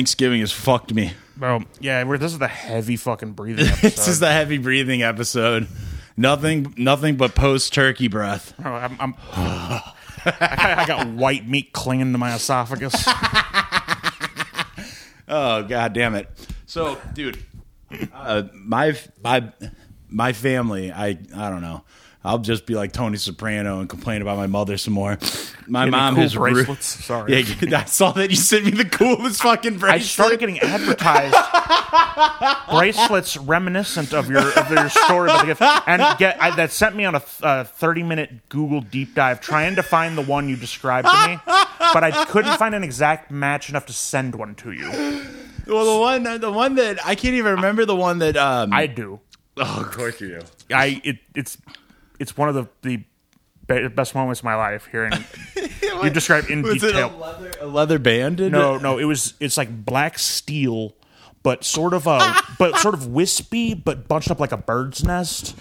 Thanksgiving has fucked me. Bro, yeah, we're, this is the heavy fucking breathing episode. This is the heavy breathing episode. Nothing, nothing but post turkey breath. Bro, I'm, I'm I, got, I got white meat clinging to my esophagus. Oh god damn it! So, dude, uh, my my my family, I I don't know. I'll just be like Tony Soprano and complain about my mother some more. My mom cool has ru- bracelets. Sorry. Yeah, I saw that you sent me the coolest fucking bracelet. I started getting advertised bracelets reminiscent of your of your story about the gift, and get I, that sent me on a uh, thirty minute Google deep dive trying to find the one you described to me, but I couldn't find an exact match enough to send one to you. well, the one, the one that I can't even remember the one that. Um, I do. oh, of course you do. I it it's it's one of the the best moments of my life hearing you describe in Was it a detail. leather, a leather band? in No, it? no, it was it's like black steel, but sort of a but sort of wispy, but bunched up like a bird's nest.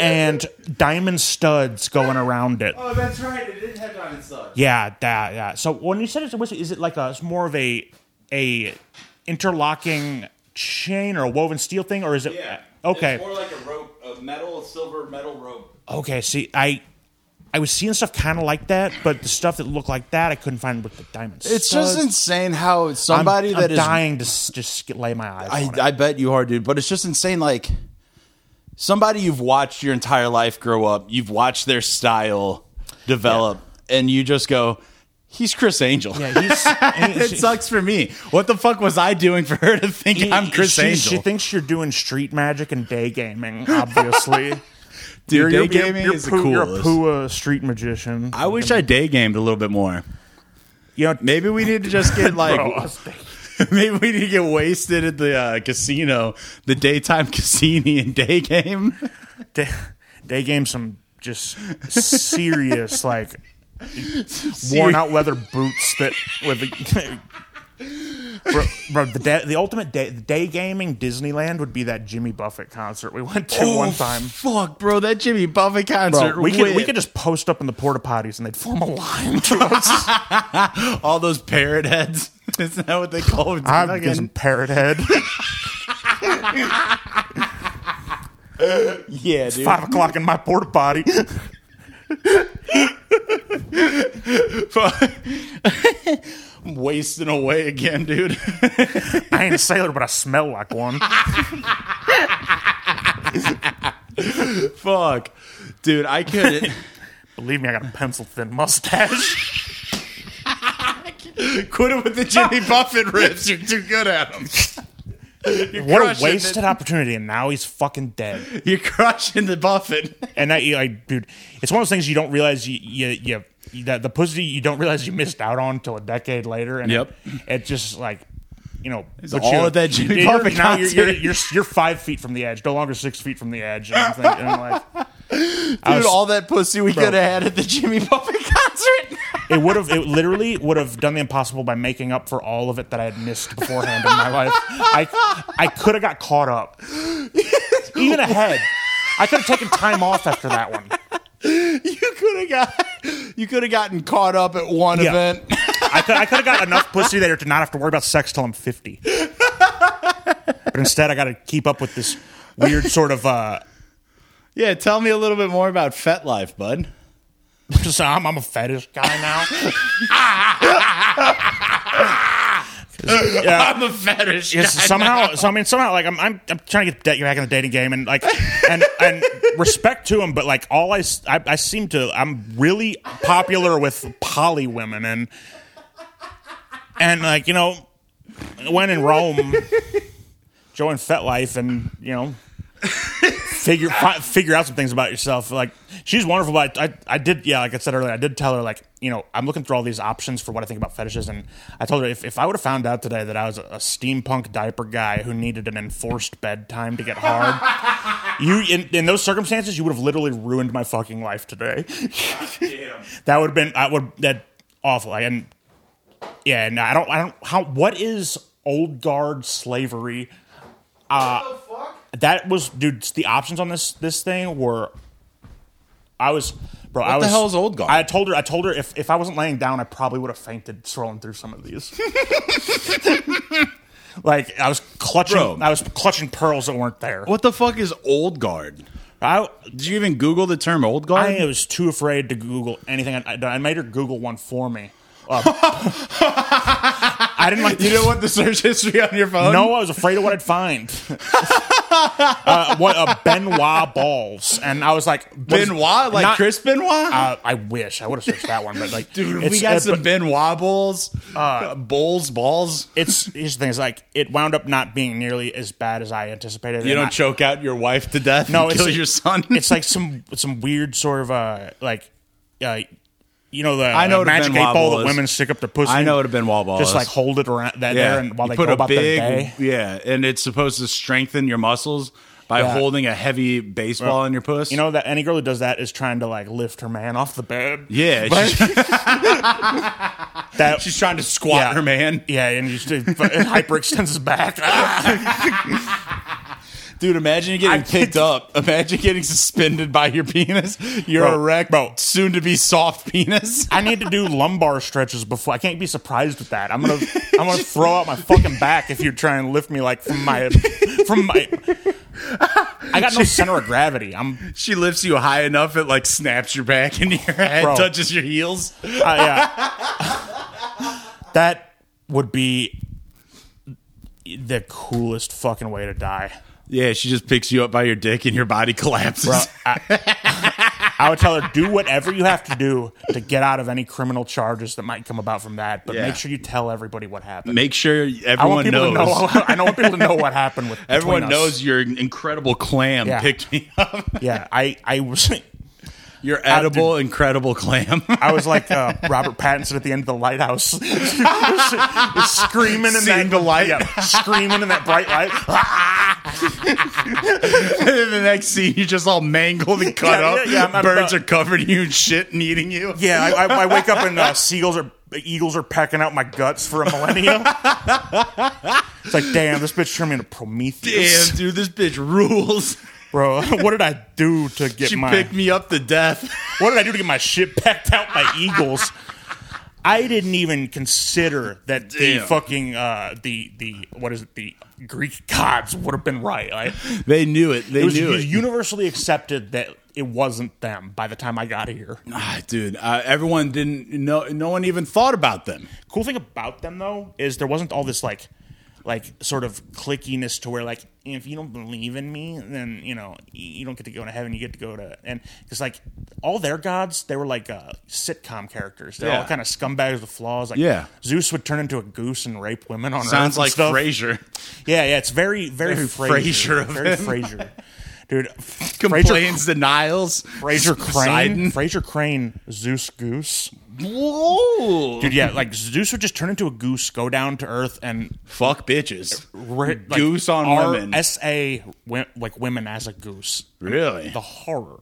And diamond studs going around it. Oh, that's right. It didn't have diamond studs. Yeah, that yeah. So when you said it's a wispy, is it like a it's more of a a interlocking chain or a woven steel thing, or is it Yeah. okay? It's more like a rope, a metal, a silver metal rope. Okay, see, I I was seeing stuff kind of like that, but the stuff that looked like that I couldn't find with the diamonds. It's just insane how I'm, somebody I'm that is. dying to s- just get- lay my eyes I, on it. I bet you are, dude. But it's just insane. Like somebody you've watched your entire life grow up, you've watched their style develop, and you just go, "He's Criss Angel." Yeah, he's, it sucks for me. What the fuck was I doing for her to think he- I'm Criss she, Angel? She thinks you're doing street magic and day gaming. Obviously, Dude, You're- day you're- gaming you're is the Pooh- You're a. Pua street magician. I wish I day gamed a little bit more. you know, Maybe we need to just get like, bro, maybe we need to get wasted at the uh, casino, the daytime casino and day game. day, day game some just serious like worn out leather boots that with the. Bro, bro, the day, the ultimate day, the day gaming Disneyland would be that Jimmy Buffett concert we went to one oh, time. Fuck, bro, that Jimmy Buffett concert. Bro, we could we could just post up in the porta potties and they'd form a line to us. all those parrot heads. Isn't that what they call it? I'm getting parrot head. yeah, dude. Five o'clock in my porta potty. I'm wasting away again, dude. I ain't a sailor, but I smell like one. Fuck, dude, I couldn't. Believe me, I got a pencil thin mustache. Quit it with the Jimmy Buffett riffs. You're too good at them. You're What a wasted the- opportunity, and now he's fucking dead. You're crushing the Buffett. And that, you like, dude, it's one of those things you don't realize you, you, you that the pussy you don't realize you missed out on until a decade later. And Yep. it, it just like, you know, It's all you- at that Jimmy you're- Buffett now you're, you're, you're you're five feet from the edge, no longer six feet from the edge. And I'm thinking, like, Dude, was- all that pussy we could have had at the Jimmy Buffett concert. it would have it literally would have done the impossible by making up for all of it that I had missed beforehand in my life. I I could have got caught up, even ahead. I could have taken time off after that one. you could have got. You could have gotten caught up at one Yeah. event. I could I could have got enough pussy there to not have to worry about sex till I'm fifty. But instead, I got to keep up with this weird sort of. uh Yeah, tell me a little bit more about FetLife, bud. So I'm, I'm a fetish guy now. yeah, I'm a fetish. Yes, somehow, so I mean, somehow, like I'm, I'm, I'm trying to get back in the dating game, and like, and and respect to him, but like all I, I seem to, I'm really popular with poly women, and and like you know, when in Rome, join FetLife, and you know, figure fi- figure out some things about yourself. Like she's wonderful, but I, I did yeah, like I said earlier, I did tell her like you know I'm looking through all these options for what I think about fetishes, and I told her if, if I would have found out today that I was a, a steampunk diaper guy who needed an enforced bedtime to get hard, you in, in those circumstances you would have literally ruined my fucking life today. that would have been I would that awful. And yeah, and I don't I don't how what is old guard slavery? Uh, that was dude the options on this this thing were i was Bro, What I the was, hell is Old Guard? I told her. I told her if, if I wasn't laying down, I probably would have fainted scrolling through some of these. like I was clutching. Bro. I was clutching pearls that weren't there. What the fuck is Old Guard? I Did you even Google the term Old Guard? I was too afraid to Google anything. I, I made her Google one for me. Uh, I didn't like. you didn't want the search history on your phone? No, I was afraid of what I'd find. uh, what uh, Benoit balls, and I was like, is- Benoit? Like not- Chris Benoit? Uh, I wish I would have searched that one, but like, Dude, we got some but Benoit balls, Uh, bowls, balls. It's here's the thing: is like it wound up not being nearly as bad as I anticipated. You don't I- choke out your wife to death no, it's kill like- your son? It's like some some weird sort of uh like uh you know the I know uh, a magic eight ball that women stick up their pussy. I know what a Benoit ball Just like hold it around that there, and while you they put go a about big, their day. yeah, and it's supposed to strengthen your muscles by Yeah. holding a heavy baseball in your puss. You know that any girl who does that is trying to like lift her man off the bed. yeah, But- she's, That she's trying to squat Yeah. her man. yeah, and just hyperextends his back. Dude, imagine getting picked up. Imagine getting suspended by your penis. Your Bro, erect, bro. soon to be soft penis. I need to do lumbar stretches before. I can't be surprised with that. I'm gonna I'm gonna throw out my fucking back if you try and lift me like from my from my. I got no center of gravity. I'm She lifts you high enough it like snaps your back and your head Bro. touches your heels. uh, yeah. that would be the coolest fucking way to die. Yeah, she just picks you up by your dick and your body collapses. Bro, I, I would tell her do whatever you have to do to get out of any criminal charges that might come about from that, but Yeah. make sure you tell everybody what happened. Make sure everyone people knows. know. I don't want people to know what happened with Everyone us. knows your incredible clam Yeah. picked me up. Yeah, I, I was Your edible, incredible clam. I was like uh, Robert Pattinson at the end of the lighthouse, screaming in Seeing that the light. yeah, screaming in that bright light. and then the next scene, you're just all mangled and cut Yeah, up. yeah, yeah, Birds about- are covering you and shit and eating you. Yeah, I, I, I wake up and uh, seagulls are eagles are pecking out my guts for a millennia. it's like, damn, this bitch turned me into Prometheus, Damn, dude, this bitch rules. Bro. What did I do to get She my? picked me up to death. What did I do to get my shit pecked out by eagles? I didn't even consider that the Damn. fucking uh, the the what is it the Greek gods would have been right. Like, They knew it. They it was, knew it was universally accepted that it wasn't them by the time I got here. Ah, dude, uh, everyone didn't know. No one even thought about them. Cool thing about them though is there wasn't all this like like sort of clickiness to where like if you don't believe in me then you know you don't get to go to heaven you get to go to and because like all their gods they were like uh, sitcom characters they're all kind of scumbags with flaws like Yeah. Zeus would turn into a goose and rape women on Earth Sounds and like. Frasier. yeah yeah it's very very, Very Frasier Frasier of very. Frasier dude Frasier Complains, denials. Frasier Crane. Frasier Crane Zeus Goose Whoa. dude yeah like Zeus would just turn into a goose go down to Earth and Fuck bitches. Ri- like, Goose on R- women. SA like women as a goose. Really? The horror.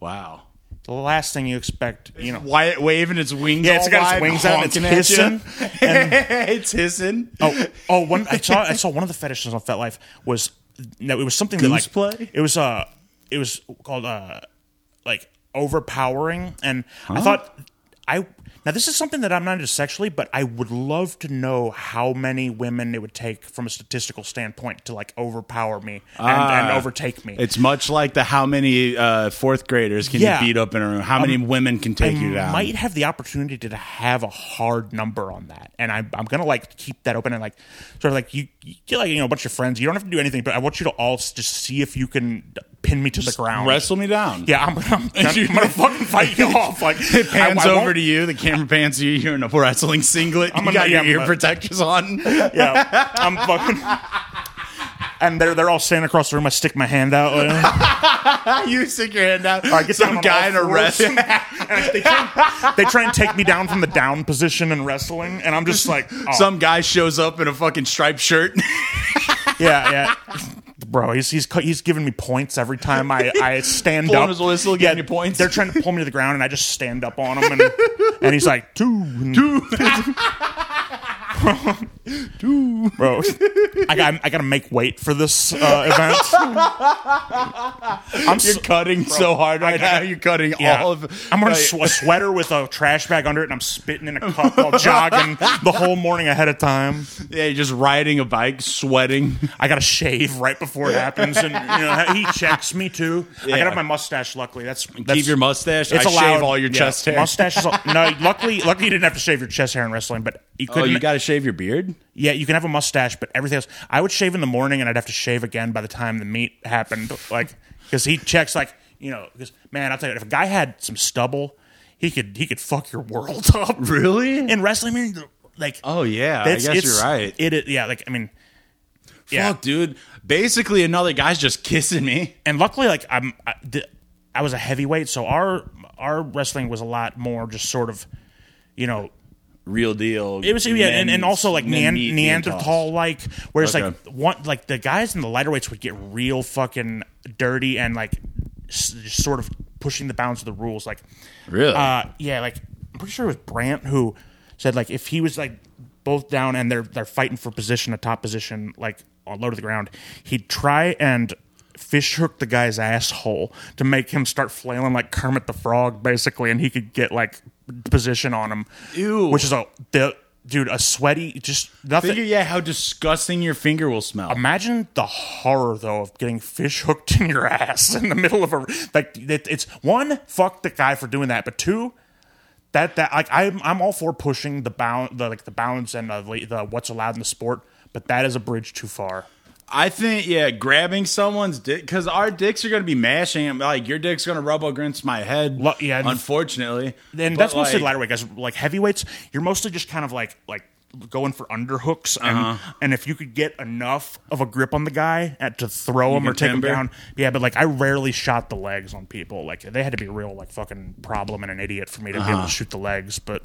Wow. The last thing you expect, you know. Why waving its wings? Yeah, it's got its wings out it's honking at you. hissing. it's hissing. Oh, oh, one I saw I saw one of the fetishes on FetLife was no, it was something that Goose like play? it was uh it was called uh like overpowering and I thought I now this is something that I'm not into sexually, but I would love to know how many women it would take from a statistical standpoint to like overpower me and, and Ah. overtake me. It's much like the how many uh, fourth graders can Yeah. you beat up in a room? How many women can take you down? You might have the opportunity to have a hard number on that, and I'm, I'm gonna like keep that open and like sort of like you, you get like you know a bunch of friends. You don't have to do anything, but I want you to all just see if you can pin me to the ground. Wrestle me down. Yeah, I'm, I'm, gonna- I'm gonna fucking fight you off. Like It pans I- I over to you. The camera pans you. You're in a wrestling singlet. I'm you got your ear protectors on. Yeah, I'm fucking. And they're they're all standing across the room. I stick my hand out. you stick your hand out. I get Some guy in a wrestling. they try, they try and take me down from the down position in wrestling, and I'm just like, oh, Some guy shows up in a fucking striped shirt. Yeah, yeah. Bro, he's he's he's giving me points every time I, I stand Blowing up. his whistle, you points. They're trying to pull me to the ground, and I just stand up on him, and, and he's like two two, bro. I got I got to make weight for this uh, event. I'm You're so, cutting so hard right now. You're cutting yeah. all of. I'm wearing a, like- sw- a sweater with a trash bag under it, and I'm spitting in a cup while jogging the whole morning ahead of time. yeah, you're just riding a bike, sweating. I got to shave right before it happens, and you know he checks me too. I got to have my mustache. Luckily, that's, that's Keep your mustache. It's I allowed. shave all your Yeah, chest hair. Mustache is no. Luckily, luckily you didn't have to shave your chest hair in wrestling, but you Oh, couldn't. you got to shave your beard. yeah, you can have a mustache, but everything else. I would shave in the morning, and I'd have to shave again by the time the meet happened. Like because he checks like you know because man, I'll tell you if a guy had some stubble, he could he could fuck your world up. Really? In wrestling, I mean, like Oh yeah, I guess you're right. It yeah, like I mean. Yeah. Fuck, dude. Basically, another guy's just kissing me. and luckily like i'm I, I was a heavyweight so our our wrestling was a lot more just sort of you know Real deal. it was yeah and, and also like Nean, neanderthal like whereas Okay. like one like the guys in the lighter weights would get real fucking dirty and like s- just sort of pushing the bounds of the rules like Really? uh yeah like i'm pretty sure it was brant who said like if he was like both down and they're they're fighting for position a top position like on low to the ground he'd try and fish hook the guy's asshole to make him start flailing like kermit the frog basically and he could get like position on him Ew. which is a the dude a sweaty just nothing Figure, yeah, how disgusting your finger will smell. Imagine the horror though of getting fish hooked in your ass in the middle of a like. It, it's one fuck the guy for doing that, but two that that like I'm I'm all for pushing the bound the like the balance and the, the what's allowed in the sport, but that is a bridge too far. I think, yeah, grabbing someone's dick because our dicks are going to be mashing. Like your dick's going to rub against my head. Lo- yeah, unfortunately. And But, that's mostly like, lighter weight guys. Like heavyweights, you're mostly just kind of like like going for underhooks, and Uh-huh. and if you could get enough of a grip on the guy at, to throw him or take him down, yeah. But like I rarely shot the legs on people. Like they had to be a real like fucking problem and an idiot for me to be Uh-huh. able to shoot the legs. But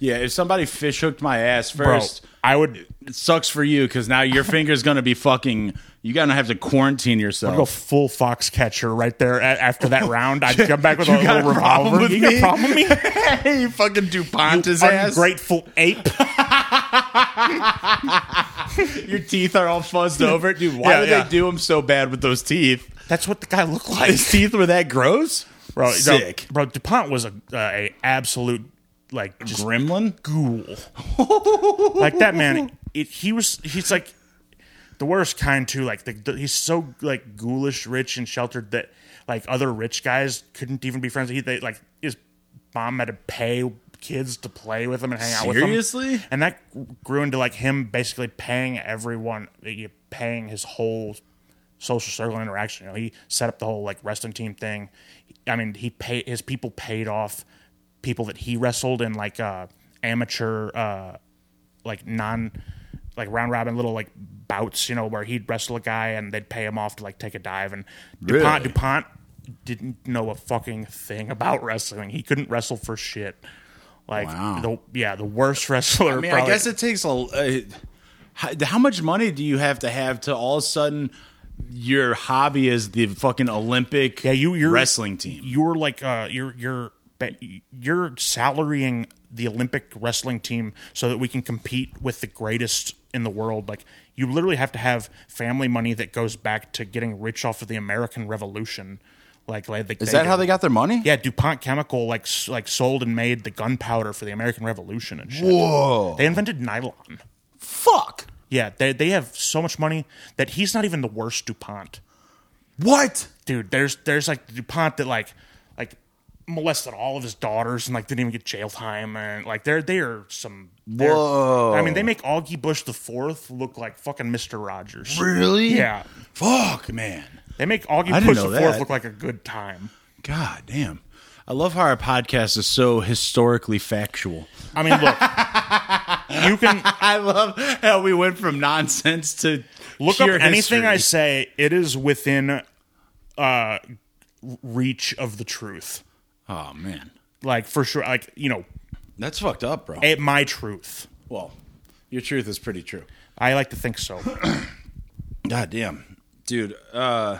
Yeah, if somebody fish hooked my ass bro, first, I would it sucks for you because now your finger's going to be fucking. You got to have to quarantine yourself. go full Foxcatcher right there a- after that round. I'd come back with a got little a problem revolver. with You got me? a problem with me? you fucking DuPont his ass. Ungrateful ape. Your teeth are all fuzzed over. Dude, why Yeah, did yeah. they do him so bad with those teeth? That's what the guy looked like. His teeth were that gross? bro. no, Sick. bro. Dupont was a uh, a absolute like just Gremlin? ghoul. like that man. It, he was. He's like the worst kind too. Like the, the- he's so like ghoulish, rich, and sheltered that like other rich guys couldn't even be friends. He they, like his mom had to pay kids to play with him and hang out with him. Seriously? And that grew into like him basically paying everyone, paying his whole social circle interaction. You know, he set up the whole like wrestling team thing. I mean, he paid his people paid off people that he wrestled in like uh, amateur, uh, like non, like round robin little like bouts. You know, where he'd wrestle a guy and they'd pay him off to like take a dive. And Dupont, Really? Dupont didn't know a fucking thing about wrestling. He couldn't wrestle for shit. Like Wow. the yeah, the worst wrestler. I mean, probably- I guess it takes a. Uh, how, how much money do you have to have to all of a sudden your hobby is the fucking Olympic Yeah, you you're wrestling team? You're like uh you're you're you're salarying the Olympic wrestling team so that we can compete with the greatest in the world. Like you literally have to have family money that goes back to getting rich off of the American Revolution. Like, like they, Is that how they got their money? Yeah, DuPont Chemical like like sold and made the gunpowder for the American Revolution and shit. Whoa. They invented nylon. Fuck. Yeah, they they have so much money that he's not even the worst DuPont. What? dude there's there's like dupont that like like molested all of his daughters and like didn't even get jail time and like they're they're some they're, Whoa. i mean they make augie Busch the fourth look like fucking mr rogers Really? yeah Fuck, man. they make augie I didn't Busch know the fourth that. look like a good time God damn. I love how our podcast is so historically factual. i mean look you can I love how we went from nonsense to look up pure anything i say it is within uh reach of the truth Oh man, like for sure like you know that's fucked up, bro. at my truth Well, your truth is pretty true. i like to think so God damn, dude. Uh,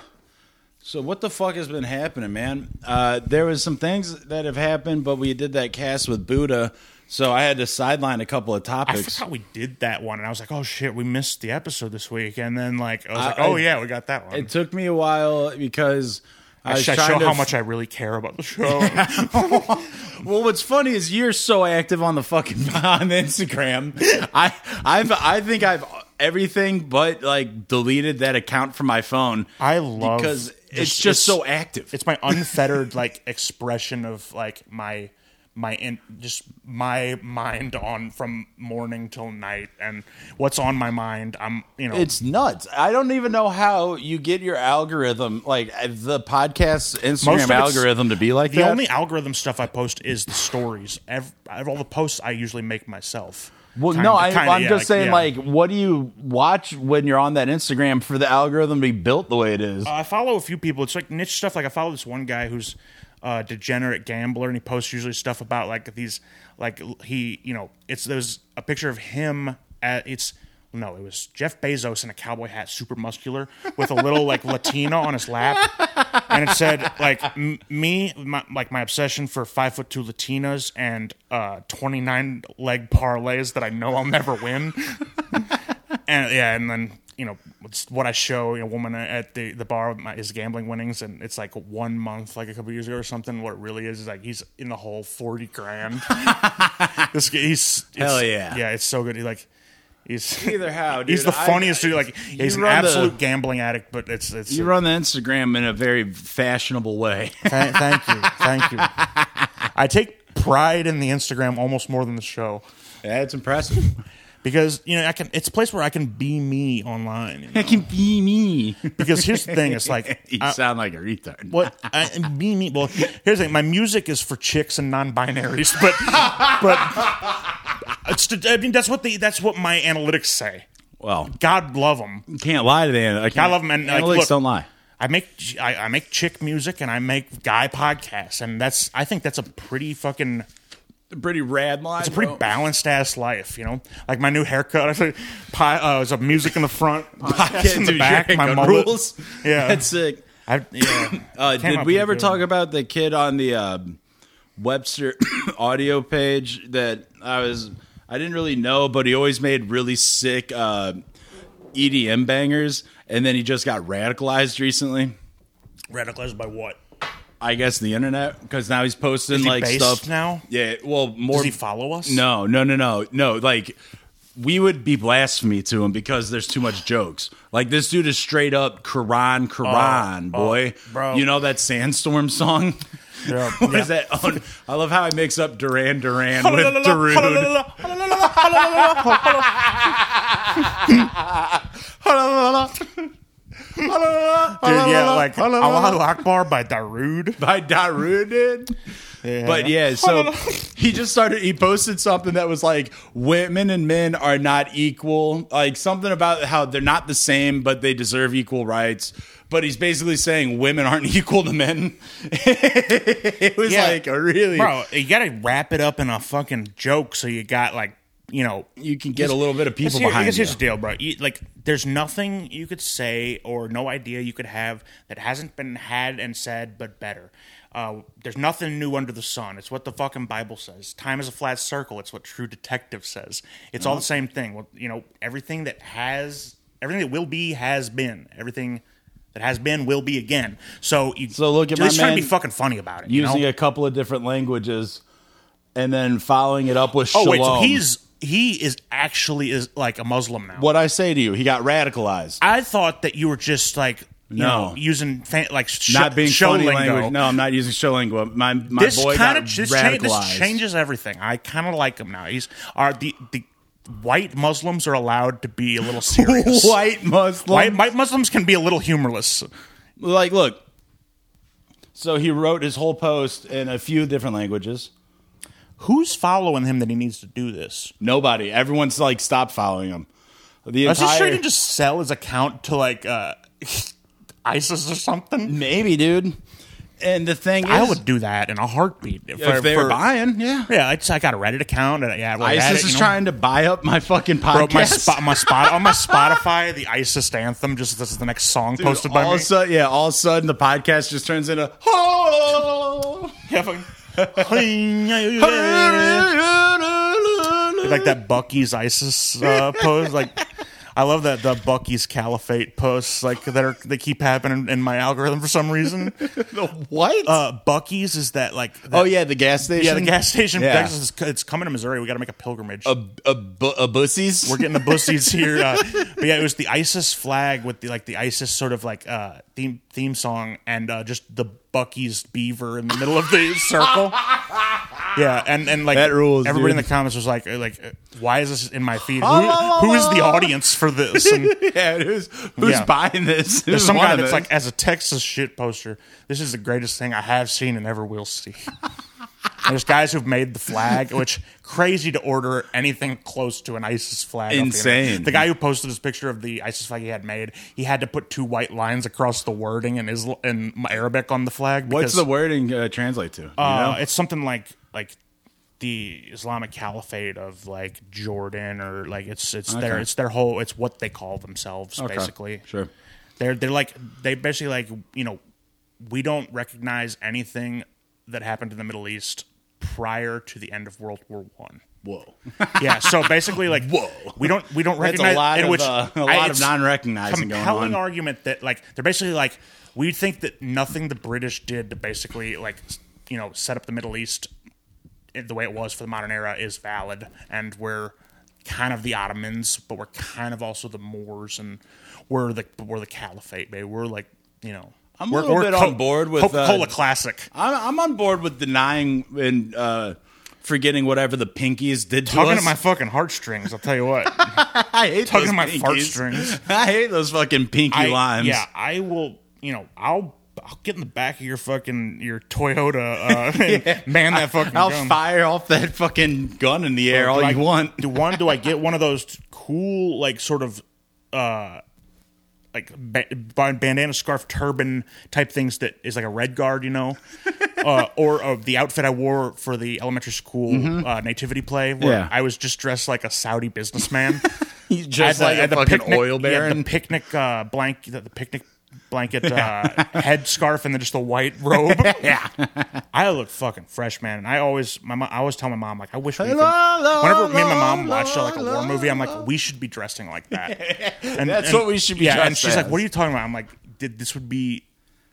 so what the fuck has been happening, man? Uh, there was some things that have happened, but we did that cast with Buddha, So I had to sideline a couple of topics. I forgot we did that one, and I was like, "Oh shit, we missed the episode this week." And then like I was I- like, "Oh I- yeah, we got that one." It took me a while because I, I was should trying show how f- much I really care about the show. Well, what's funny is you're so active on the fucking on Instagram. I I've I think I've everything but like deleted that account from my phone. I love because it's just- just it's- so active. it's my unfettered like expression of like my my in, just my mind on from morning till night and what's on my mind i'm you know It's nuts. I don't even know how you get your algorithm, like uh, the podcast Instagram algorithm, to be like that. the that. only algorithm stuff i post is the stories Ev all the posts i usually make myself well, Kinda- no, I, I'm yeah, just saying, yeah. like, what do you watch when you're on that Instagram for the algorithm to be built the way it is? I follow a few people. It's like niche stuff. Like I follow this one guy who's a degenerate gambler, and he posts usually stuff about like these, like he, you know, it's there's a picture of him. At, it's no, it was Jeff Bezos in a cowboy hat, super muscular, with a little like Latina on his lap, and it said like m- me, my, like my obsession for five foot two Latinas and uh, twenty nine leg parlays that I know I'll never win and yeah, and then you know what I show you know, a woman at the the bar my, his gambling winnings, and it's like one month, like a couple years ago or something. What it really is is like he's in the hole forty grand. this he's Hell yeah. yeah, it's so good. He like. He's Either how, he's dude. the I- funniest dude. Like he's an run the- absolute gambling addict, but it's it's. you run the Instagram in a very fashionable way. Thank, thank you, thank you. I take pride in the Instagram almost more than the show That's impressive. Because you know I can. It's a place where I can be me online. you know? It can be me. Because here's the thing: it's like you I- sound like a retard. What I, be me? Well, here's the thing: my music is for chicks and non-binaries, but but it's. I mean, that's what the that's what my analytics say. Well, God love them. you can't lie to the analytics. I love 'em, and, like, analytics look- don't lie. I make I, I make chick music and I make guy podcasts, and that's I think that's a pretty fucking Pretty rad line. it's a pretty balanced ass life, you know. Like my new haircut, I said, pie, uh, there's a music in the front, podcast in the back, my mullet. rules. Yeah. that's sick. I, yeah. Uh, did we pretty ever good. talk about the kid on the uh, Webster audio page that I was? I didn't really know, but he always made really sick uh, EDM bangers, and then he just got radicalized recently. radicalized by what? I guess the internet because now he's posting Is he like based stuff now? Yeah, well, more. Does he follow us? No, no, no, no, no. Like we would be blasphemy to him because there's too much jokes. Like this dude is straight up Quran, Quran, Oh, oh boy. oh, bro. You know that Sandstorm song? Yeah. What is Yeah. that? Oh, I love how I mix up Duran Duran with Darude. Dude, yeah, like Allahu Akbar by Darude. by Darude, dude. But yeah, so he just started. He posted something that was like, "Women and men are not equal." Like something about how they're not the same, but they deserve equal rights. But he's basically saying women aren't equal to men. it was Yeah. like a really, Bro, you gotta wrap it up in a fucking joke so you got like, you know, you can get a little bit of people here- behind you. here's the deal, bro. You, like, there's nothing you could say or no idea you could have that hasn't been had and said, but better. Uh, there's nothing new under the sun. It's what the fucking Bible says. Time is a flat circle. It's what True Detective says. It's all the same thing. Well, you know, everything that has, everything that will be has been. Everything that has been will be again. So, you, So look at my try to be fucking funny about it. you using know? a couple of different languages, and then following it up with oh wait, so he's he is actually is like a Muslim now. what I say to you. He got radicalized. I thought that you were just like you No. know using fa- like sh- not being show funny lingo. language. No, I'm not using show lingo. My my This boy kind got of this, cha- this changes everything. I kind of like him now. He's are the the white Muslims are allowed to be a little serious. White Muslim. White, white Muslims can be a little humorless. like, look. So he wrote his whole post in a few different languages. Who's following him that he needs to do this? Nobody. Everyone's like, stop following him. The Is he entire sure he can just sell his account to like uh, ISIS or something? maybe, dude. And the thing is, I would do that in a heartbeat. if they were buying, yeah. yeah, I, just, I got a Reddit account. And, yeah, well, ISIS is know. trying to buy up my fucking Bro, podcast. my spot, my spot on my Spotify, the ISIS anthem. Just this is the next song Dude, posted by all me. Sudden, yeah, all of a sudden the podcast just turns into. Oh! Yeah, fucking- like that Buc-ee's ISIS uh, pose. Like, I love that the Buc-ee's Caliphate posts like that are they keep happening in my algorithm for some reason. The what? Uh, Buc-ee's is that like that, oh yeah, the gas station. yeah the gas station. Yeah. Texas is, it's coming to Missouri. We got to make a pilgrimage. A a, bu- a bussies. We're getting the bussies here. Uh, but yeah, it was the ISIS flag with the like the ISIS sort of like uh, theme theme song and uh, just the Buc-ee's beaver in the middle of the circle. Yeah, and and like That rules, Everybody in the comments was like, uh, like, why is this in my feed? Who, who is the audience for this? And yeah, who's who's Yeah. buying this? there's some guy wanting that's this? like, as a Texas shit poster, this is the greatest thing I have seen and ever will see. There's guys who've made the flag, which crazy to order anything close to an ISIS flag. off the. Insane. The, guy who posted this picture of the ISIS flag he had made, he had to put two white lines across the wording in Isla- in Arabic on the flag. What's the wording uh, translate to? You Uh? It's something like like the Islamic Caliphate of like Jordan or like it's it's their it's their whole it's what they call themselves Okay. basically. Sure. They're they're like they basically like you know we don't recognize anything that happened in the Middle East prior to the end of World War One. Whoa. Yeah, so basically, like, Whoa. we don't we don't That's recognize a lot in of which uh, a I- lot of non-recognizing going on. compelling argument that like they're basically like we think that nothing the British did to basically like you know set up the Middle East the way it was for the modern era is valid, and we're kind of the Ottomans, but we're kind of also the Moors, and we're the we're the Caliphate, baby. We're like you know. I'm a we're, little we're bit on board with, Coca Cola uh, Classic. I'm, I'm on board with denying and uh, forgetting whatever the pinkies did to Talking us. to my fucking heartstrings, I'll tell you what. I hate talking those to my pinkies. fart strings. I hate those fucking pinky I, limes. Yeah, I will. You know, I'll I'll get in the back of your fucking your Toyota uh, and man that fucking I'll gun. fire off that fucking gun in the air all I, you want. Do one? Do I get one of those cool like sort of uh like ba- ba- bandana scarf turban type things that is like a red guard, you know, uh, or uh, the outfit I wore for the elementary school uh, nativity play, where Yeah. I was just dressed like a Saudi businessman. Just I like had a fucking picnic, oil yeah, baron. the picnic uh, blanket, the, the picnic blanket uh, head scarf, and then just a white robe. yeah. I look fucking fresh, man. And I always, my mom, I always tell my mom like, I wish we. Could, whenever me and my mom watch uh, like a war movie, I'm like, we should be dressing like that. And That's and- what we should be Yeah, and she's like, what are you talking about? I'm like, did this would be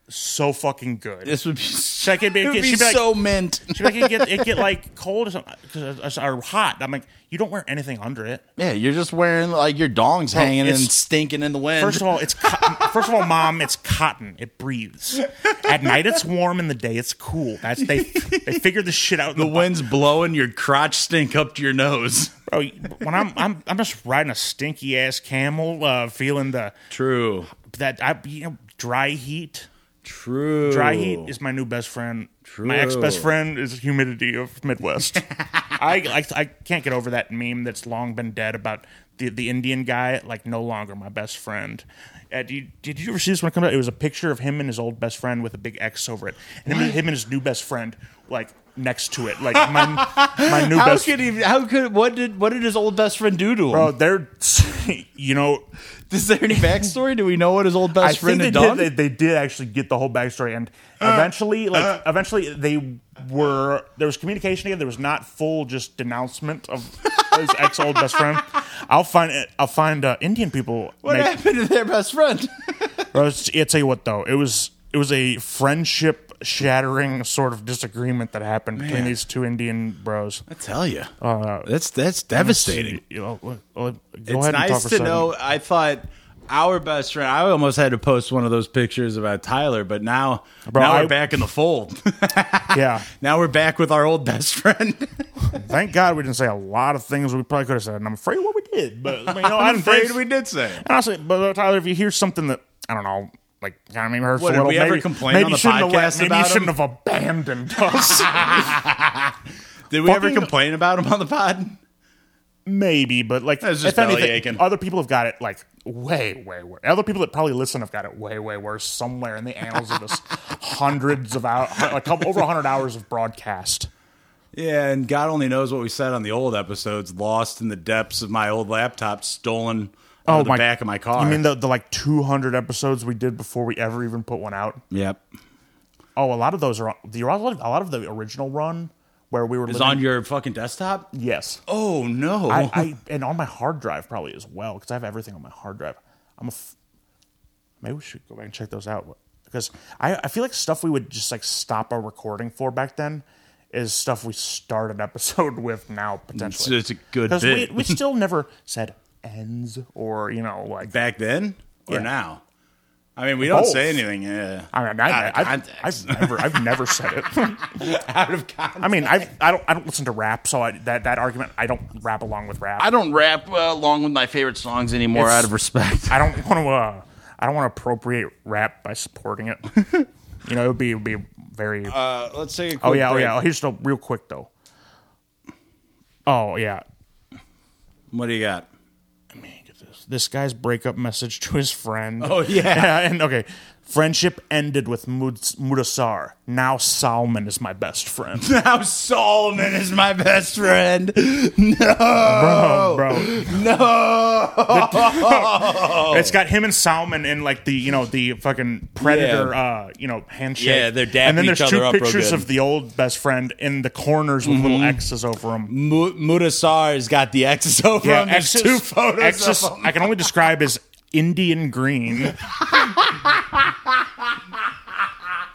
so fucking good. This would be, it'd be, be be like, so mint. she'd be like, it get it get like cold or something, or hot. I'm like, you don't wear anything under it. Yeah, you're just wearing like your dongs hanging and stinking in the wind. First of all, it's cotton. first of all, mom, it's cotton. It breathes. At night, it's warm. In the day, it's cool. That's they they figured this shit out. The the, wind's blowing your crotch stink up to your nose. bro. When I'm I'm I'm just riding a stinky ass camel, uh, feeling the True. that I you know dry heat. True. Dry heat is my new best friend. True. My ex best friend is humidity of Midwest. I, I I can't get over that meme that's long been dead about the the Indian guy like no longer my best friend. Uh, did, you, did you ever see this when it came out? It was a picture of him and his old best friend with a big X over it, and him, him and his new best friend like next to it, like my my new How best. could he? How could? What did? What did his old best friend do to him? Bro, they're you know Is there any backstory? Do we know what his old best I friend think had they done? did. They, they did actually get the whole backstory, and eventually, like eventually, they were there was communication together. There was not full just denouncement of his ex old best friend. I'll find it. I'll find uh, Indian people. what make- happened to their best friend? Bro, it's- I'll tell you what though, it was it was a friendship shattering sort of disagreement that happened between these two Indian bros. I tell you, Uh, that's that's devastating. You know, go It's ahead and nice to know. I thought our best friend. I almost had to post one of those pictures about Tyler, but now, Bro, now I- we're back in the fold. Yeah, now we're back with our old best friend. thank God we didn't say a lot of things we probably could have said, and I'm afraid what we did. But I mean, you know, I I'm didn't afraid we did say. it. Honestly, but uh, Tyler, if you hear something that I don't know, like of maybe hurts What, a did we ever maybe, complain maybe on the shouldn't have podcast maybe you shouldn't him? have abandoned us. Did we ever complain about him on the pod? maybe, but like just if anything, aching. other people have got it like way, way worse. Other people that probably listen have got it way, way worse somewhere in the annals of this hundreds of hours, like couple- over hundred hours of broadcast. Yeah, and God only knows what we said on the old episodes, lost in the depths of my old laptop, stolen out of the back of my car. Oh You mean the, the like 200 episodes we did before we ever even put one out? Yep. Oh, a lot of those are the a lot of, a lot of the original run where we were Is living. on your fucking desktop? yes. Oh no. I, I and on my hard drive probably as well because I have everything on my hard drive. I'm a f- maybe we should go back and check those out because I, I feel like stuff we would just like stop our recording for back then is stuff we start an episode with now potentially it's a good because we, we still never said ends or you know like Back then or Yeah. now? I mean, we don't say anything. Yeah. I mean, I, Out of I, I've. I've never I've never said it. Out of context. I mean, I I don't I don't listen to rap, so I, that that argument I don't rap along with rap. I don't rap uh, along with my favorite songs anymore It's- out of respect. I don't want to. Uh, I don't want to appropriate rap by supporting it. you know, it would be it would be very. uh, let's take a quick oh yeah, oh yeah. Oh, here's the real quick though. Oh yeah. What do you got? Let me get this. This guy's breakup message to his friend. Oh, yeah. and okay. Friendship ended with Mud- Mudasar. Now Salman is my best friend. Now Solomon is my best friend. No, Bro, bro. no. It's got him and Salman in like the you know the fucking predator uh you know handshake. Yeah, they're dapping And then there's two pictures of the old best friend in the corners with little X's over them. Mu- Mudasar's got the X's over him. There's X's- two photos X's of him. I can only describe as Indian green.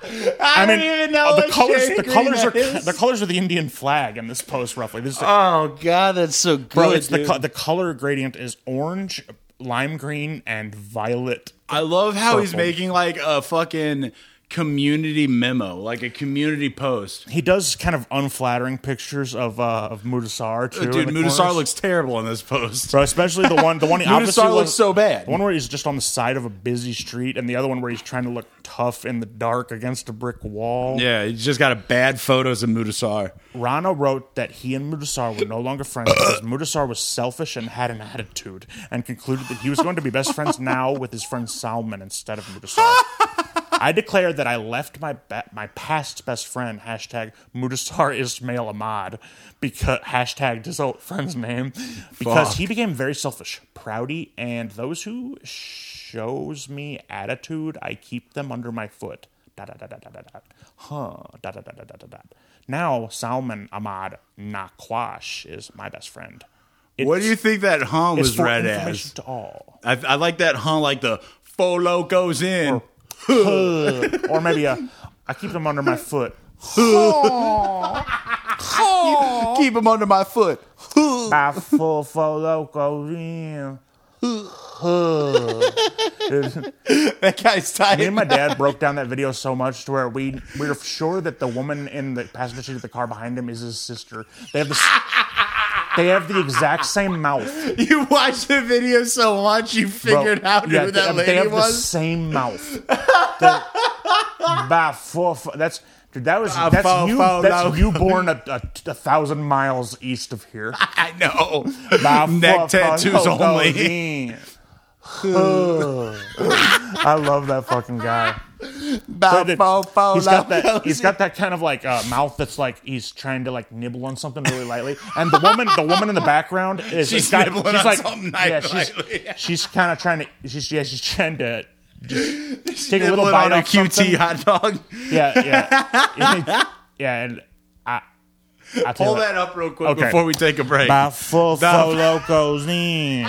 I, don't mean, even know uh, the colors. The colors are is. the colors of the Indian flag in this post. Roughly, this is oh god, that's so good. bro. It's the dude. co- the color gradient is orange, lime green, and violet. I love how he's making like a fucking community memo, like a community post. He does kind of unflattering pictures of uh, of Mudasar too. Dude, Mudasar corners. looks terrible in this post. Bro, especially the one, the one he obviously looks was- so bad. The one where he's just on the side of a busy street, and the other one where he's trying to look tough in the dark against a brick wall. Yeah, he's just got a bad photos of Mudasar. Rana wrote that he and Mudasar were no longer friends because Mudasar was selfish and had an attitude, and concluded that he was going to be best friends now with his friend Salman instead of Mudasar. I declare that I left my my past best friend hashtag Mudasar Ismail Ahmad because hashtag his old friend's name because Fuck. he became very selfish, proudy, and those who shows me attitude, I keep them under my foot. Da da da da da da da. Huh. Da da da da da da da. Now Salman Ahmad Nakwash is my best friend. What do you think that huh It's was read as? to all. I, I like that huh, like the folo goes in. or maybe a, I keep them under my foot. Keep them under my foot. I full full loco in. That guy's tight. Me and my dad broke down that video so much to where we we were sure that the woman in the passenger seat of the car behind him is his sister. They have the s- they have the exact same mouth. You watched the video so much, you Bro, figured out yeah, who they, that they lady have the same mouth. By four, fu- that's dude. That was that's you. That's no. you born a, a, a thousand miles east of here. I know. By Neck four, tattoos only. I love that fucking guy. Bow, But bow, bow, he's got that. He's got that kind of like uh, mouth that's like he's trying to like nibble on something really lightly. And the woman, the woman in the background is She's got- nibbling she's on like, something yeah, she's, lightly. she's kind of trying to. She's yeah, she's trying to just take a little bite on a QT something. hot dog. Yeah, yeah, yeah. And I, I Pull that up real quick Okay. before we take a break. By full Bah. locos in.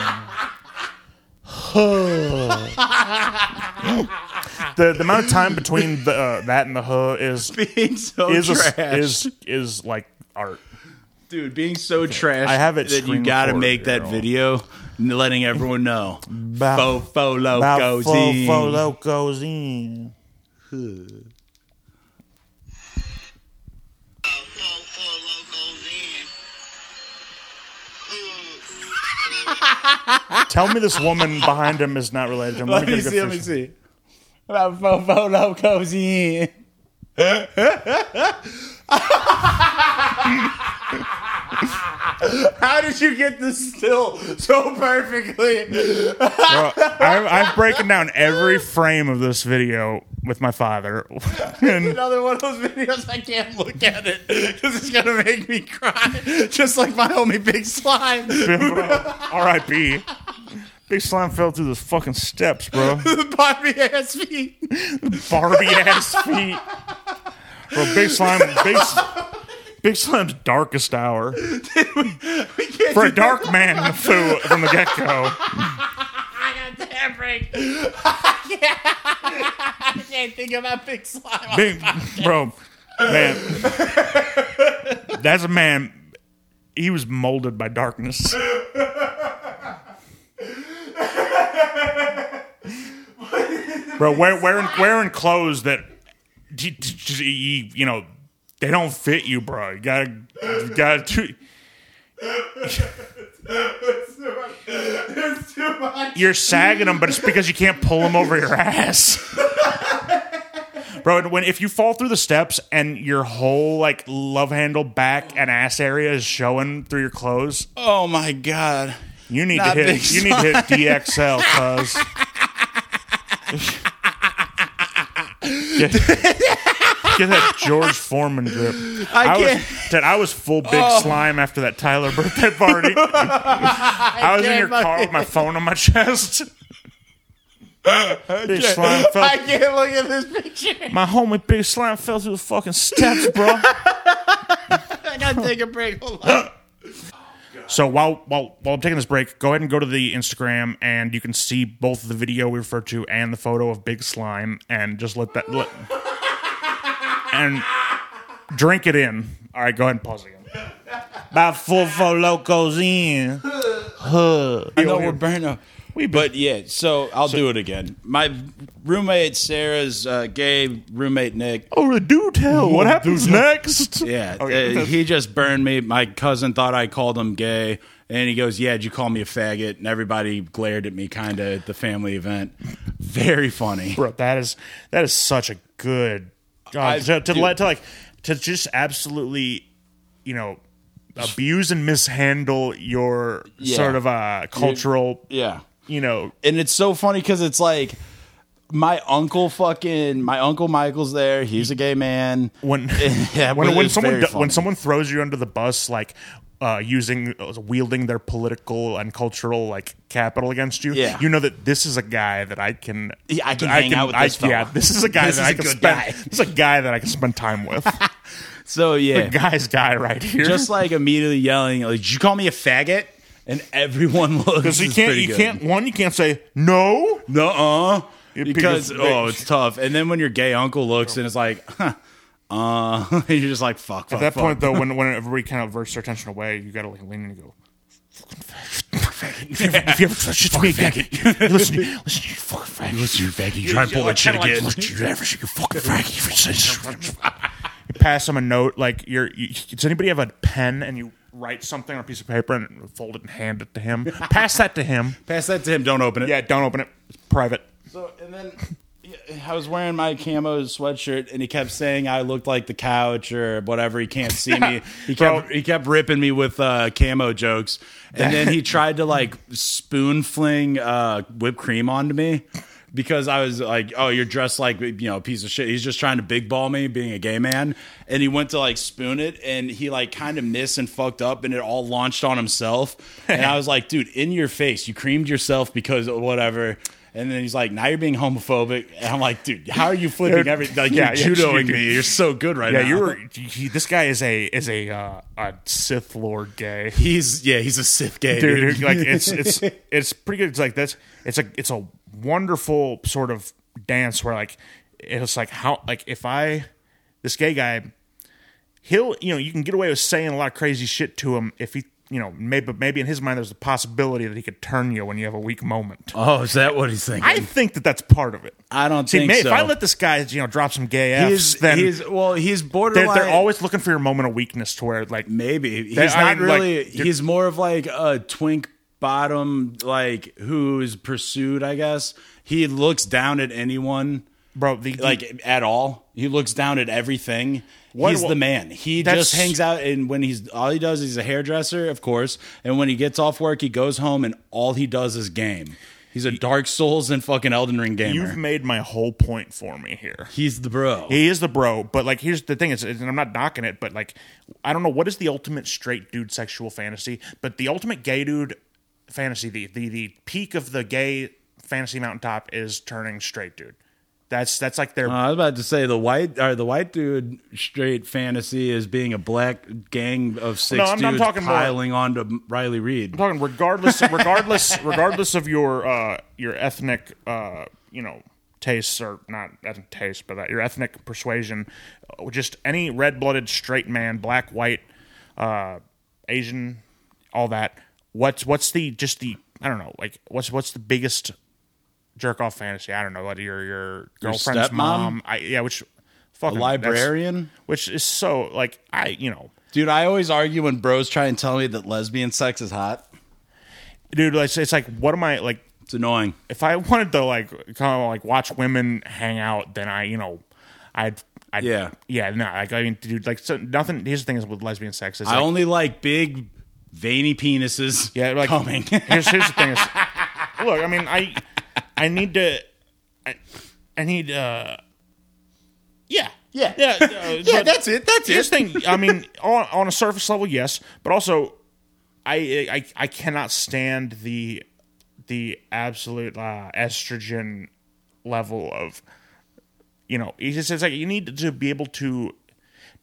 The the amount of time between the uh, that and the huh is being so is a, trash. is is like art. Dude, being so trash I have it that you screen gotta recorded make that here. video letting everyone know. Ba- Fo fo About locos full in. locos in. Tell me this woman behind him is not related to him. Let me get a see, let me see. About fo fo locos in. How did you get this still so perfectly? I'm, I'm breaking down every frame of this video with my father. and Another one of those videos I can't look at it because it's gonna make me cry, just like my homie Big Slime. R.I.P. Big slime fell through the fucking steps, bro. the Barbie ass feet. Barbie ass feet. Bro, big slime, big, Big Slime's darkest hour We can't for a dark man fu- from the get go. that. Damn break. I can't, I can't think about Big Slime. Big bro, man, that's a man. He was molded by darkness. Bro, wear, wearing wearing clothes that you know they don't fit you, bro. You gotta you gotta do. It's too much. You're sagging them, but it's because you can't pull them over your ass. Bro, when if you fall through the steps and your whole like love handle back and ass area is showing through your clothes, Oh my god. you need Not to big hit you need to hit DXL, cuz. Get, that George Foreman grip. I was, can't- dude, I was full big oh. slime after that Tyler birthday party. I was in your car with my phone on my chest. big slime fell I can't look at this picture. My homie Big Slime fell through the fucking steps, bro. I gotta take a break. Hold on. so while while while I'm taking this break, go ahead and go to the Instagram, and you can see both the video we refer to and the photo of Big Slime, and just let that let, and drink it in. All right, go ahead and pause again. About four four Lokos in. Huh. I know we're burning up. We But yeah, so I'll do it again. My roommate Sarah's uh, gay roommate Nick. Oh, do tell. What happens next? Yeah, Okay. uh, he just burned me. My cousin thought I called him gay, and he goes, "Yeah, did you call me a faggot?" And everybody glared at me, kind of at the family event. Very funny. bro that is that is such a good I- God, to, to let to like to just absolutely you know abuse and mishandle your Yeah. sort of uh cultural Yeah, you know and it's so funny because it's like my uncle fucking my uncle Michael's there. He's a gay man. when Yeah, when, when someone when someone throws you under the bus like uh, using uh, wielding their political and cultural like capital against you, Yeah. you know that this is a guy that I can, Yeah, I can hang out with I- this fella. Yeah, this is a guy This that is I a can good spend. guy. This is a guy that I can spend time with. So yeah, Guy's guy right here. just like immediately yelling, like, "Did you call me a faggot?" And everyone looks. Because you can't, you good. can't. One, you can't say no. No, uh, because oh, it's tough. And then when your gay uncle looks and it's like, huh, uh, and you're just like, fuck. fuck At that fuck. point, though, when when everybody kind of averts their attention away, you gotta like lean in and go. If you ever, if you ever touch it to me again, you listen, to listen, to you fucking faggot. listen, you faggot, you try and pull that shit again. listen, you ever, you fucking faggot. You pass them a note, like you're. You, does anybody have a pen and you write something on a piece of paper and fold it and hand it to him? Pass that to him. Pass that to him. Don't open it. Yeah, don't open it. It's private. So and then yeah, I was wearing my camo sweatshirt, and he kept saying I looked like the couch or whatever. He can't see me. He kept he kept ripping me with uh, camo jokes, and then he tried to like spoon fling uh, whipped cream onto me. Because I was like, oh, you're dressed like you know a piece of shit. He's just trying to big ball me, being a gay man, and he went to like spoon it, and he like kind of missed and fucked up, and it all launched on himself. And I was like, dude, in your face, you creamed yourself because of whatever. And then he's like, "Now you're being homophobic." And I'm like, "Dude, how are you flipping everything? Like yeah, you're judoing you- me. You're so good right Yeah, now." you're. He, this guy is a is a uh, a Sith Lord gay. He's yeah, he's a Sith gay dude. dude. like it's it's it's pretty good. It's like that's it's a it's a wonderful sort of dance where like it's like how like if I this gay guy he'll you know you can get away with saying a lot of crazy shit to him if he you know maybe maybe in his mind there's a possibility that he could turn you when you have a weak moment. oh, is that what he's thinking? I think that that's part of it. I don't See, think may, so. if I let this guy you know drop some gay f's, he's then he's well, he's they're, borderline. they're always looking for your moment of weakness to where like maybe he's They- not I mean, really. dude- he's more of like a twink bottom, like who's pursued. I guess he looks down at anyone. bro the, the- like at all. He looks down at everything. What- he's what- the man. He just hangs out and when he's all he does is he's a hairdresser, of course. And when he gets off work, he goes home and all he does is game. He's a Dark Souls and fucking Elden Ring gamer. you've made my whole point for me here. he's the bro. He is the bro, but like here's the thing is, and I'm not knocking it, but like I don't know what is the ultimate straight dude sexual fantasy, but the ultimate gay dude fantasy, the the the peak of the gay fantasy mountaintop is turning straight dude. That's that's like their Uh, I was about to say the white or the white dude straight fantasy is being a black gang of six No, I'm- I'm dudes talking more- piling onto Riley Reid. I'm talking regardless regardless regardless of your uh your ethnic uh you know tastes or not ethnic taste but uh, your ethnic persuasion uh, just any red-blooded straight man black white uh asian all that what's what's the just the i don't know like what's what's the biggest jerk off fantasy i don't know what your your girlfriend's stepmom? mom I, yeah which fucking A librarian, which is so like i you know dude. I always argue when bros try and tell me that lesbian sex is hot. dude like it's like what am i like It's annoying. if I wanted to like kind of like watch women hang out, then I, you know, I'd, I'd Yeah. yeah, no, like I mean, dude, like so nothing. Here's the thing is with lesbian sex is I like, only like big, veiny penises. yeah, like coming. here's here's the thing is, look, I mean, I, I need to, I, I need, uh, yeah, Yeah. yeah, uh, yeah, that's it. That's it. the thing. I mean, on, on a surface level, yes, but also, I I I cannot stand the the absolute uh, estrogen level of you know. It's just it's like you need to be able to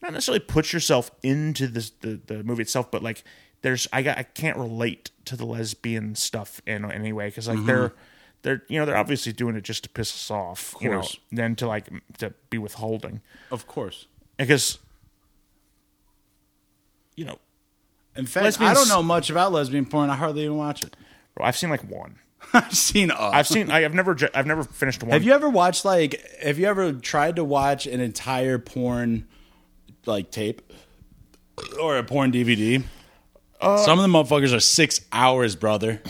not necessarily put yourself into this, the the movie itself, but like there's I got I can't relate to the lesbian stuff in any way because like Mm-hmm. they're. They're you know they're obviously doing it just to piss us off, you know, course. than to like to be withholding Of course. because you know In fact, Lesbians- I don't know much about lesbian porn. I hardly even watch it. bro, I've seen like one. I've seen. Uh, I've seen. I, I've never. I've never finished one. Have you ever watched like? Have you ever tried to watch an entire porn like tape or a porn DVD? Some of the motherfuckers are six hours, brother.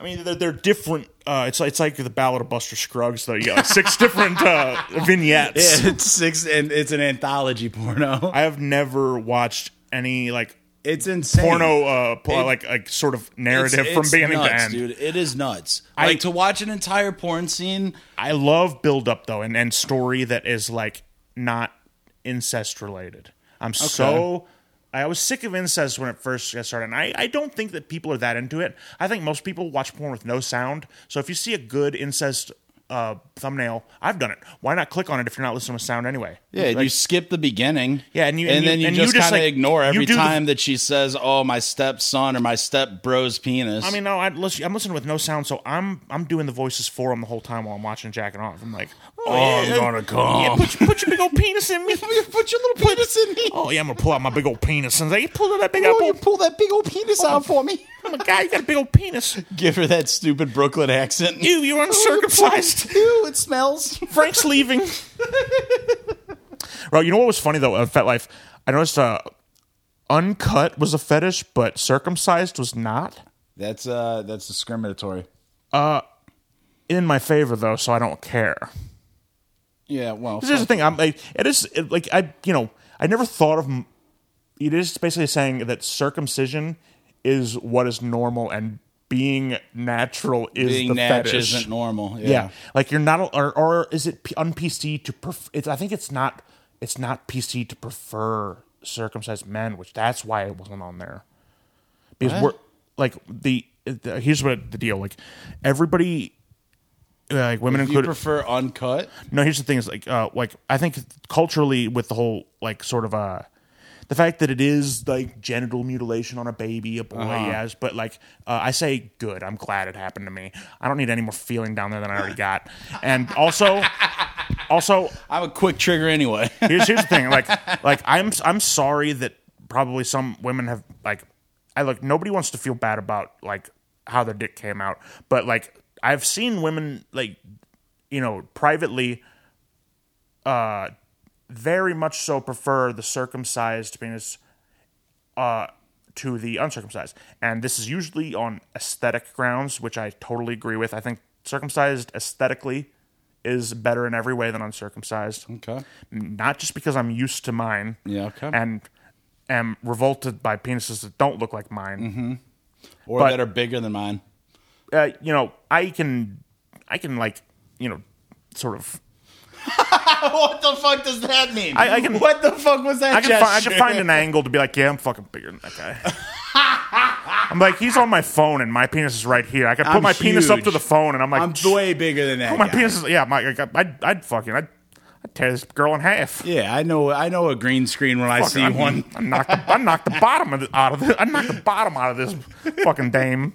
I mean, they're, they're different. Uh, it's like it's like the Ballad of Buster Scruggs. Though you got six different uh, vignettes. It's six, and it's an anthology porno. I have never watched any like It's insane. porno, uh, It- like like sort of It's- narrative from it's beginning nuts, to end. dude. It is nuts. I- like to watch an entire porn scene. I love build up though, and and story that is like not incest related. I'm so. I was sick of incest when it first got started, and I, I don't think that people are that into it. I think most people watch porn with no sound. So if you see a good incest uh, thumbnail, I've done it. Why not click on it if you're not listening with sound anyway? Yeah, Like, you skip the beginning. Yeah, and you- and, and you- then you and just just, kind of like, ignore every do the- time that she says, "Oh, my stepson" or "my step bro's penis." I mean, no, I listen, I'm listening with no sound, so I'm I'm doing the voices for him the whole time while I'm watching Jack and off. I'm like, oh, I'm yeah, gonna come. Yeah, put, your- put your big old penis in me. put your little penis in me. Oh yeah, I'm gonna pull out my big old penis and say, "You pull that big old, Oh, pull that big old penis out for me. Oh my god, you got a big old penis. Give her that stupid Brooklyn accent. You, you're uncircumcised. Ew, it smells. Frank's leaving. Well, you know what was funny though? At FetLife, I noticed uh, uncut was a fetish, but circumcised was not. That's uh, that's discriminatory. Uh, In my favor though, so I don't care. Yeah, well, this is the thing. I'm like, it is it, like I, you know, I never thought of. It is basically saying that circumcision is what is normal, and being natural is being the natch fetish. isn't normal. Yeah. Yeah. like you're not, or, or is it un PC to prefer? It's, I think it's not. It's not PC to prefer circumcised men, which that's why it wasn't on there. Because we're like the, the here's what the deal like everybody. Like women included, prefer uncut? no, here's the thing: is like, uh, like I think culturally, with the whole like sort of uh, the fact that it is like genital mutilation on a baby, a boy, yes, but like uh, I say, good. I'm glad it happened to me. I don't need any more feeling down there than I already got. And also, also, I'm a quick trigger anyway. here's here's the thing: like, like I'm I'm sorry that probably some women have like, I look. Nobody wants to feel bad about like how their dick came out, but like I've seen women like, you know, privately, uh, very much so prefer the circumcised penis, uh, to the uncircumcised, and this is usually on aesthetic grounds, which I totally agree with. I think circumcised aesthetically is better in every way than uncircumcised okay. not just because I'm used to mine. Yeah, okay. And am revolted by penises that don't look like mine. Mm-hmm. Or But- that are bigger than mine. Uh, you know, I can, I can like, you know, sort of. what the fuck does that mean? I- I can- What the fuck was that I can, fi- I can find an angle to be like, yeah, I'm fucking bigger than that guy. I'm like, he's on my phone and my penis is right here. I could put I'm my penis up to the phone and I'm like, I'm way bigger than that. oh, my guy. penis is, yeah, my, I'd, I'd fucking, I'd, I'd tear this girl in half. Yeah, I know. I know a green screen when I see Fucking- I- one. I knocked the, I knocked the bottom of the, out of the, I knocked the bottom out of this fucking dame.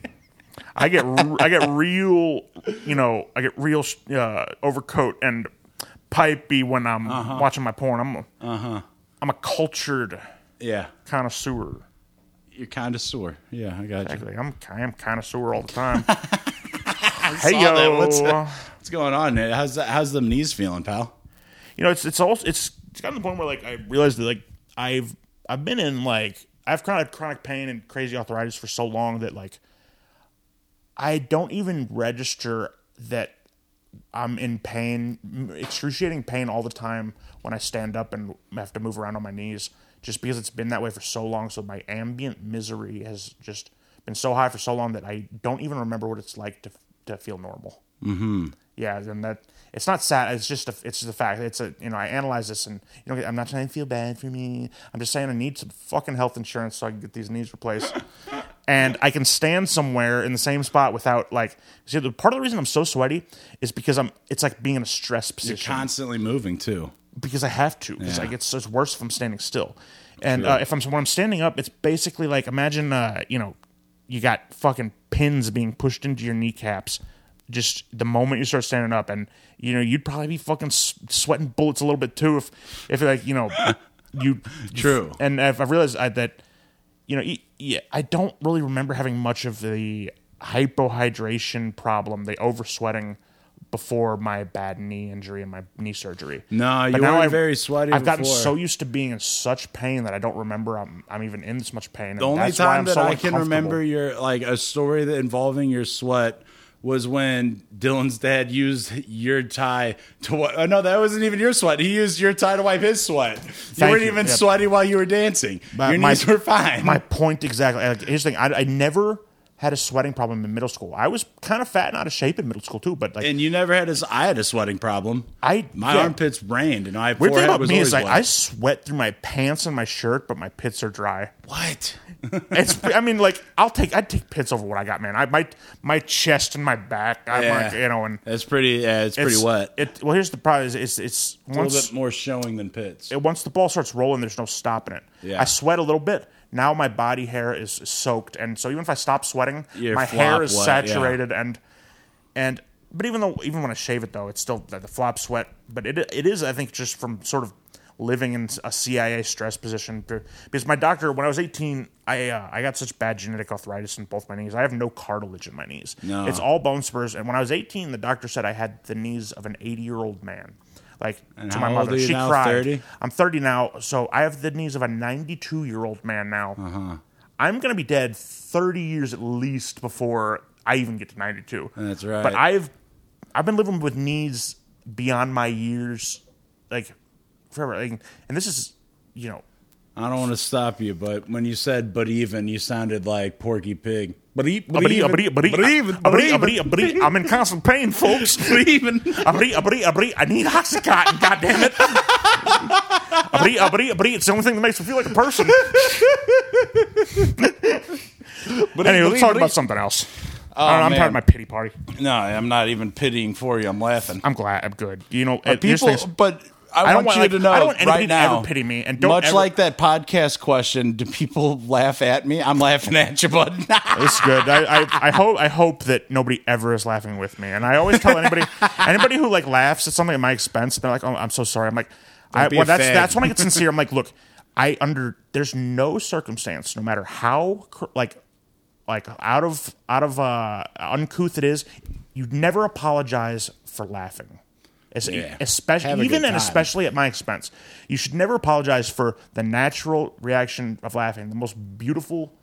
I get r- I get real, you know, I get real uh, overcoat and pipey when I'm Uh-huh. watching my porn. I'm a, I'm a cultured Yeah, connoisseur. you're kind of sore. Yeah, I got you. I'm I am connoisseur all the time. Hey yo, What's, what's going on? man? How's how's the knees feeling, pal? you know, it's it's also it's it's gotten to the point where like I realized that like I've I've been in like I've kind of had chronic pain and crazy arthritis for so long that like I don't even register that I'm in pain, excruciating pain all the time when I stand up and have to move around on my knees, just because it's been that way for so long. So my ambient misery has just been so high for so long that I don't even remember what it's like to to feel normal. Mm-hmm. Yeah, and that it's not sad. It's just a, it's just a fact. It's a you know I analyze this and you know I'm not trying to feel bad for me. I'm just saying I need some fucking health insurance so I can get these knees replaced. and I can stand somewhere in the same spot without like. See, the part of the reason I'm so sweaty is because I'm. It's like being in a stress You're position constantly moving too. because I have to. Because Yeah. like it's, it's worse if I'm standing still, and uh, if I'm when I'm standing up, it's basically like imagine uh, you know you got fucking pins being pushed into your kneecaps. Just the moment you start standing up, and you know you'd probably be fucking sweating bullets a little bit too if if like you know you True. And if I realized I, that you know yeah I don't really remember having much of the hypohydration problem, the oversweating before my bad knee injury and my knee surgery. No, But you now were very sweaty. I've gotten so used to being in such pain that I don't remember I'm, I'm even in this much pain. The only time that I can remember your like a story that involving your sweat was when Dylan's dad used your tie to wi- oh no that wasn't even your sweat he used your tie to wipe his sweat you Thank weren't you. even Yep. sweaty while you were dancing your knees were fine My point exactly. Like, here's the thing: I, I never had a sweating problem in middle school. I was kind of fat and out of shape in middle school too. But like, and you never had as I had a sweating problem I- my yeah. armpits rained and my weird thing about me is like wet. I sweat through my pants and my shirt, but my pits are dry. what It's. I mean, like I'll take. I'd take pits over what I got, man. I my my chest and my back. I'm Yeah. like, you know, and that's pretty yeah it's, pretty it's- wet It. Well, here's the problem: is it's it's a little bit more showing than pits it, once the ball starts rolling, there's no stopping it. Yeah. I sweat a little bit. Now my body hair is soaked, and so even if I stop sweating, Your my hair is wet, saturated, and and but even though even when I shave it though, it's still the, the flop sweat. But it it is I think just from sort of living in a CIA stress position because my doctor when I was 18 I uh, I got such bad genetic arthritis in both my knees I have no cartilage in my knees No. it's all bone spurs and when I was 18 the doctor said I had the knees of an 80 year old man like to how my mother she now, cried 30? I'm 30 now, so I have the knees of a 92 year old man now. Uh-huh. I'm going to be dead 30 years at least before I even get to 92. That's right. But I've I've been living with knees beyond my years, like forever. Like, and this is, you know, I don't want to stop you but when you said but even you sounded like Porky Pig but, e- but, but even, but but but even but but I'm in constant pain, folks. but even I need oxycontin. God damn it! It's the only thing that makes me feel like a person. but Anyway, let's talk about something else. Oh, I am man. tired of my pity party. No, I'm not even pitying for you. I'm laughing. I'm glad. I'm good. You know, But here's people, but I, I don't want want- you like, to know I don't want anybody right to ever pity me, and don't much ever- like that podcast question, do people laugh at me? I'm laughing at you, bud. It's good. I, I, I hope I hope that nobody ever is laughing with me. And I always tell anybody anybody who like laughs at something at my expense, they're like, "Oh, I'm so sorry." I'm like, I, well, that's fag. that's when I get sincere. I'm like, look, I under there's no circumstance, no matter how like like out of out of uh, uncouth it is, you never apologize for laughing. Es- Yeah. Especially even and especially at my expense. You should never apologize for the natural reaction of laughing. The most beautiful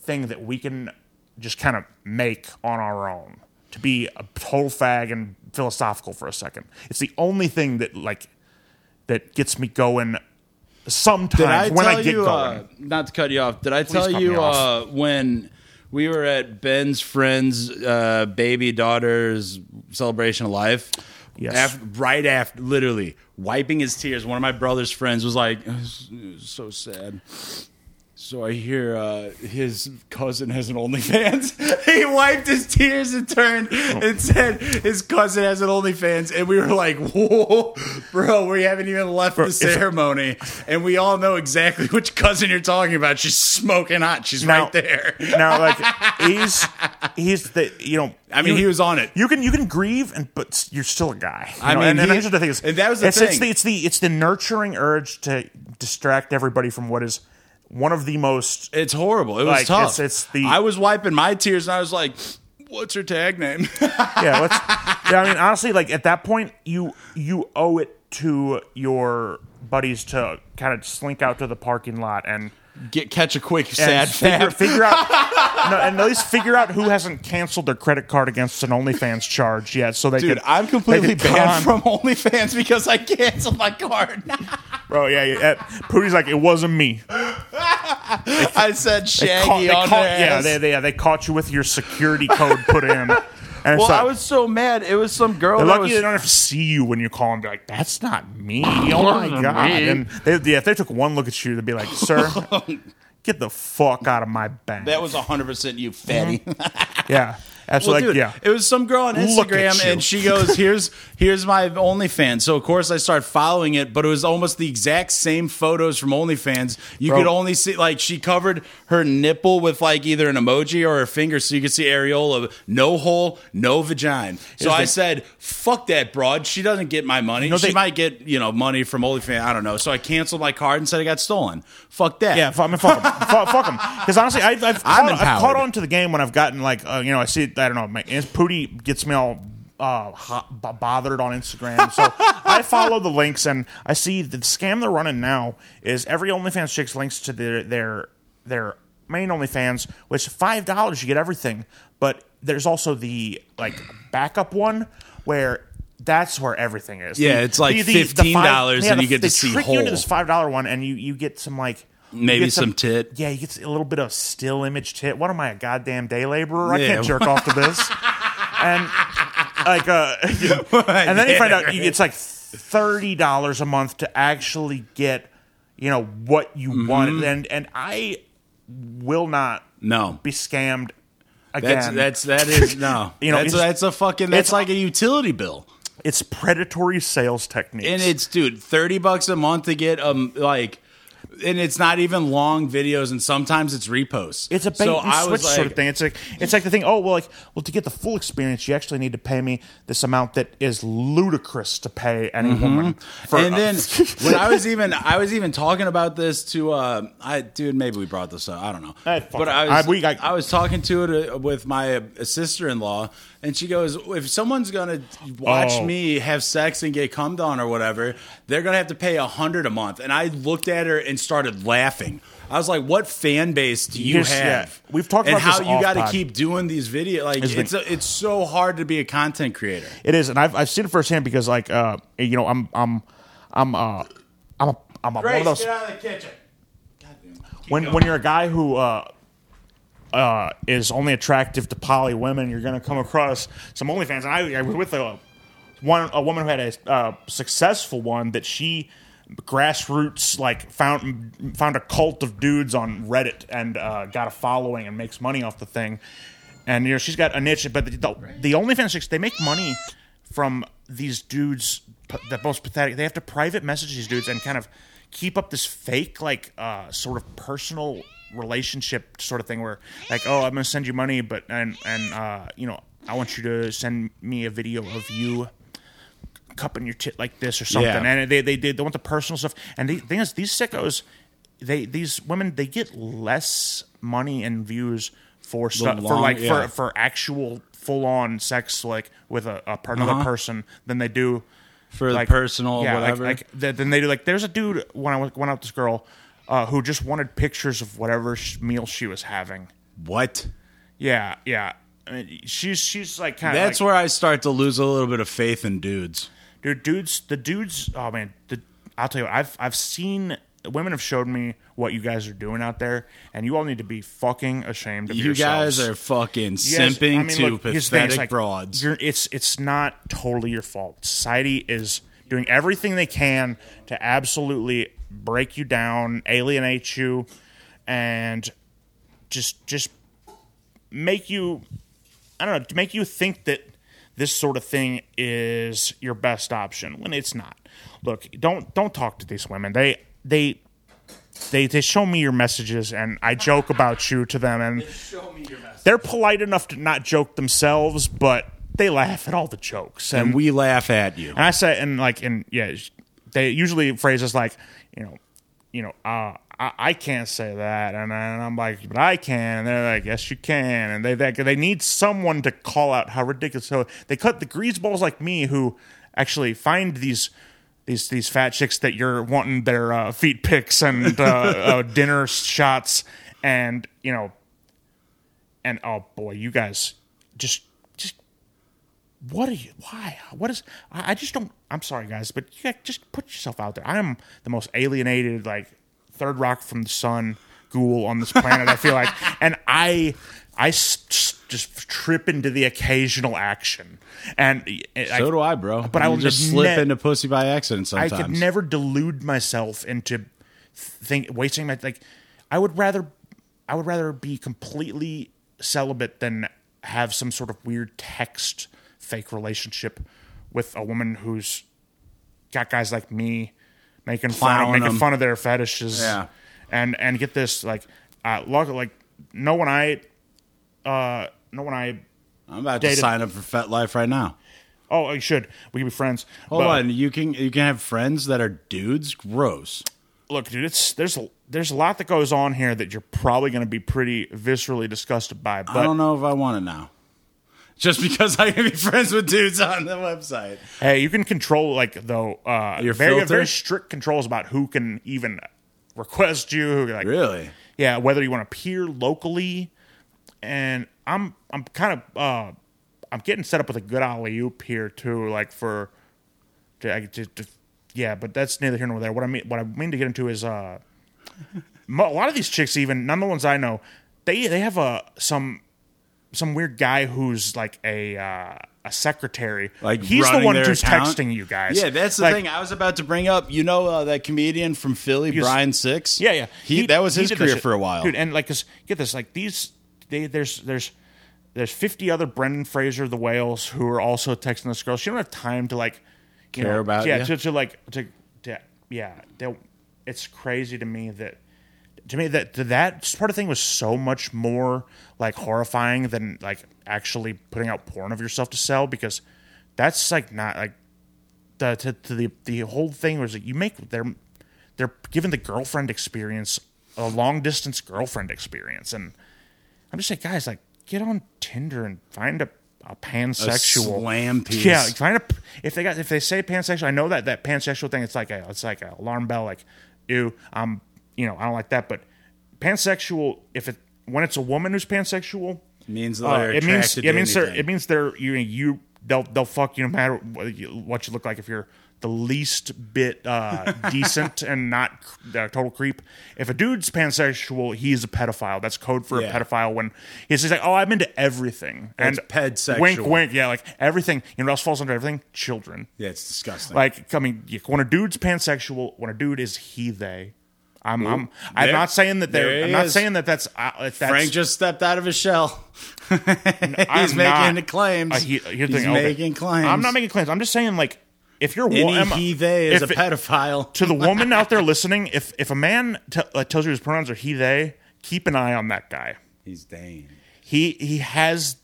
thing that we can just kind of make on our own to be a total fag and philosophical for a second. It's the only thing that like that gets me going sometimes Did I when tell I get you? going. Uh, not to cut you off. Did I tell you uh, when we were at Ben's friend's uh, baby daughter's celebration of life? Yes. Right after, literally wiping his tears. One of my brother's friends was like, "It was- it was "So sad." So I hear uh, his cousin has an OnlyFans. he wiped his tears and turned and said his cousin has an OnlyFans, and we were like, "Whoa, bro, we haven't even left the ceremony, and we all know exactly which cousin you're talking about. She's smoking hot. She's Now- right there. now like he's he's the you know I mean, you- he was on it. You can you can grieve and but you're still a guy. I know, mean, and, and he- here's the thing is and that was the it's, It's thing. the it's the it's the nurturing urge to distract everybody from what is one of the most It's horrible. It was Like, tough. it's- it's the- I was wiping my tears, and I was like, "What's her tag name?" yeah. Let's, yeah, I mean, honestly, like at that point, you you owe it to your buddies to kind of slink out to the parking lot and, Get catch a quick and sad figure, figure out no, and at least figure out who hasn't canceled their credit card against an OnlyFans charge yet, so they Dude, could. I'm completely banned con- from OnlyFans because I canceled my card. Bro, yeah, yeah. Pootie's like, it wasn't me. I said Shaggy Caught- they on caught- yeah, they, they, yeah, they caught you with your security code put in. And Well, it's I was so mad. It was some girl they're lucky was. they don't have to see you when you call and be like, "That's not me." Oh my god! me. And they, yeah, if they took one look at you, they'd be like, "Sir, get the fuck out of my bank." that was 100% you, fatty. yeah, Well, absolutely. dude, yeah, it was some girl on Instagram, and she goes, "Here's here's my OnlyFans." So of course I start following it, but it was almost the exact same photos from OnlyFans. You Bro. could only see like she covered her nipple with like either an emoji or her finger, so you could see areola, no hole, no vagina. So I said, "Fuck that broad. She doesn't get my money. know, she they- might get you know money from OnlyFans. I don't know." So I canceled my card and said I got stolen. Fuck that. Yeah, fuck, I mean, fuck them. fuck, fuck 'em. Because honestly, I, I've, caught, I've caught on to the game when I've gotten like, uh, you know, I see, I don't know, my Pootie gets me all uh, hot, b- bothered on Instagram. So I follow the links and I see the scam they're running now is every OnlyFans chicks links to their their their main OnlyFans, which five dollars you get everything, but there's also the like backup one where. That's where everything is. Yeah, The- it's like the- the- the $15 five- and yeah, the- you get to they see trick you into this five dollar one, and you you get some like you Maybe get some tit. Yeah, you get a little bit of still image tit. What am I, a goddamn day laborer? I can't jerk off to this. And like, uh, and then you find out it's like thirty dollars a month to actually get, you know, what you Mm-hmm. want. And and I will not No. be scammed again. That's that's that is no. You know, that's that's a fucking that's it's- like a utility bill. it's predatory sales techniques. And it's dude, thirty bucks a month to get um like, and it's not even long videos, and sometimes it's reposts. It's a bait so and I switch was sort of thing. It's like it's like the thing. Oh well, like well to get the full experience, you actually need to pay me this amount that is ludicrous to pay any woman. For Mm-hmm. and a- then when I was even I was even talking about this to uh I dude maybe we brought this up I don't know fuck but. I was I- we- I- I was talking to it uh, with my sister in law and she goes if someone's gonna watch Oh. me have sex and get cummed on or whatever they're gonna have to pay a hundred a month and I looked at her and started laughing. I was like, "What fan base do you Here's- have?" yeah. We've talked and about how you got to keep doing these videos. Like it's a, it's so hard to be a content creator. it is, and I've I've seen it firsthand because like uh you know I'm I'm I'm uh I'm a I'm a, one of those out of the kitchen. when when you're a guy who uh, uh, is only attractive to poly women, you're going to come across some OnlyFans. And I, I was with a one a woman who had a uh, successful one that she grassroots like found found a cult of dudes on Reddit and uh, got a following and makes money off the thing. And you know she's got a niche, but the, the, the OnlyFans chicks they make money from these dudes. The most pathetic. They have to private message these dudes and kind of keep up this fake like uh, sort of personal relationship sort of thing where like oh I'm gonna send you money but and and uh, you know I want you to send me a video of you cupping your tit like this or something. Yeah. And they, they they they want the personal stuff. And the thing is, these sickos, they these women they get less money and views for stuff for like yeah. for for actual full on sex like with a, a per- another Uh-huh. person than they do For the like personal yeah, like- whatever. Like, th- then they do like there's a dude when I went went out with this girl. Uh, who just wanted pictures of whatever sh- meal she was having? what? Yeah, yeah. I mean, she's she's like kind of That's where I start to lose a little bit of faith in dudes. dude dudes the dudes oh man the, i'll tell you what, i've i've seen women have showed me what you guys are doing out there and you all need to be fucking ashamed of yourselves. You yourselves guys are fucking You guys- simping I mean, to look, pathetic like, broads. it's it's not totally your fault society is doing everything they can to absolutely break you down alienate you and just just make you I don't know to make you think that this sort of thing is your best option when it's not. Look, don't don't talk to these women. They they they they show me your messages and I joke about you to them and they're polite enough to not joke themselves, but they laugh at all the jokes and, and we laugh at you. and I say and like and yeah, they usually phrases like you know you know uh, I, I can't say that. And, and I'm like but I can. And they're like yes you can. And they they, they need someone to call out how ridiculous. So they cut the greaseballs like me who actually find these these these fat chicks that you're wanting their uh, feet pics and uh, uh, dinner shots. And you know and oh boy you guys just what are you why what is i, I just don't i'm sorry guys but you just put yourself out there i am the most alienated like third rock from the sun ghoul on this planet i feel like and i i just trip into the occasional action and eh, I, so do I, bro. but I You will just slip ne- into pussy by accident sometimes I could never delude myself into think wasting my like. I would rather, I would rather be completely celibate than have some sort of weird text fake relationship with a woman who's got guys like me making fun, Clowning making them. fun of their fetishes. Yeah. and and get this like, uh, luck, like no one I, uh, no one I. I'm about to dated- sign up for FetLife right now. Oh, you should. We can be friends. Hold But- on, you can you can have friends that are dudes. Gross. look, dude, it's there's a, there's a lot that goes on here that you're probably going to be pretty viscerally disgusted by. I don't know if I want it now. Just because I can be friends with dudes on the website. hey, you can control like though uh, Your very filter? very strict controls about who can even request you. who, Like, Really? yeah, whether you want to peer locally, and I'm I'm kind of uh, I'm getting set up with a good alley oop here too, like for to, to, to yeah, but that's neither here nor there. What I mean what I mean to get into is uh, a lot of these chicks, even none of the ones I know, they they have a some some weird guy who's like a uh, a secretary. Like he's the one who's account? texting you guys. Yeah, that's the Like, thing I was about to bring up. You know uh, that comedian from Philly, Brian Six? Yeah, yeah. He, that was his career for a while. dude. And like, 'cause get this, like these, they, there's there's there's 50 other Brendan Fraser the whales who are also texting this girl. She don't have time to like Care know, about yeah to, to like to, to yeah. They, it's crazy to me that to me that that part of thing was so much more like horrifying than like actually putting out porn of yourself to sell because that's like not like the to, to the the whole thing was like you make they're they're given the girlfriend experience a long distance girlfriend experience and I'm just like guys like get on Tinder and find a a pansexual slam piece. yeah find a if they got if they say pansexual I know that that pansexual thing it's like a it's like a alarm bell like ew I'm you know I don't like that but pansexual if it when it's a woman who's pansexual means uh, they're it means it means they're anything. it means they're you you they'll they'll fuck you no matter what you, what you look like if you're the least bit uh, decent and not uh, total creep. If a dude's pansexual, he's a pedophile. That's code for Yeah. a pedophile. When he's just like, "Oh, I'm into everything," and pedsexual. wink, wink, yeah, like everything. You know what else falls under everything? Children. Yeah, it's disgusting. Like, I mean, when a dude's pansexual, when a dude is he they. I'm I'm I'm there- not saying that they're. I'm not is. saying that that's uh, that's Frank just stepped out of his shell. He's I'm making not- the claims. Uh, he- He's thing, okay. making claims. I'm not making claims. I'm just saying, like, if you're Any wo- he they is a pedophile. to the woman out there listening, if if a man t- uh, tells you his pronouns are he they, keep an eye on that guy. He's Dane. He he has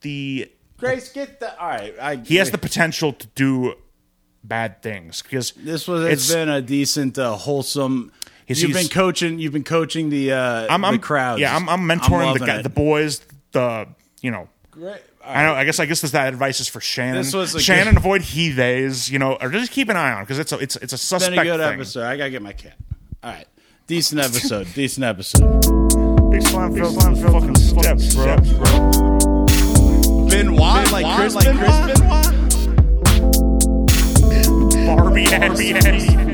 the Grace, get the all right. I, he has the potential to do bad things because This was it's- has been a decent, uh, wholesome. He's- you've he's- been coaching. You've been coaching the uh, I'm, I'm the crowds. Yeah, I'm, I'm mentoring the guy, it. the boys, the you know. Great. I know. I guess. I guess this that advice is for Shannon. This was Shannon. good- Avoid he theys. You know, or just keep an eye on because it's a it's it's a It's suspect been a good thing. episode. I gotta get my cat. All right, decent episode. decent episode. Big slime, Big slime, fucking steps, bro. Benoit, like Chris, like Chris Benoit. Barbie ass.